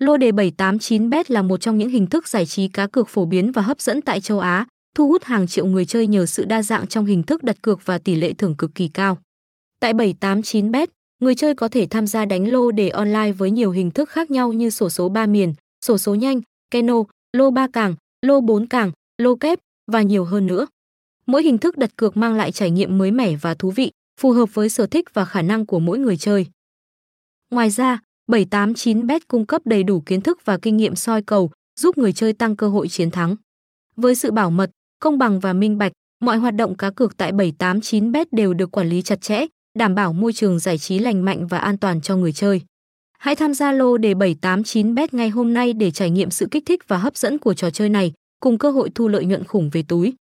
Lô đề 789bet là một trong những hình thức giải trí cá cược phổ biến và hấp dẫn tại châu Á, thu hút hàng triệu người chơi nhờ sự đa dạng trong hình thức đặt cược và tỷ lệ thưởng cực kỳ cao. Tại 789bet, người chơi có thể tham gia đánh lô đề online với nhiều hình thức khác nhau như sổ số 3 miền, sổ số nhanh, keno, lô 3 càng, lô 4 càng, lô kép và nhiều hơn nữa. Mỗi hình thức đặt cược mang lại trải nghiệm mới mẻ và thú vị, phù hợp với sở thích và khả năng của mỗi người chơi. Ngoài ra, 789bet cung cấp đầy đủ kiến thức và kinh nghiệm soi cầu, giúp người chơi tăng cơ hội chiến thắng. Với sự bảo mật, công bằng và minh bạch, mọi hoạt động cá cược tại 789bet đều được quản lý chặt chẽ, đảm bảo môi trường giải trí lành mạnh và an toàn cho người chơi. Hãy tham gia lô đề 789bet ngay hôm nay để trải nghiệm sự kích thích và hấp dẫn của trò chơi này, cùng cơ hội thu lợi nhuận khủng về túi.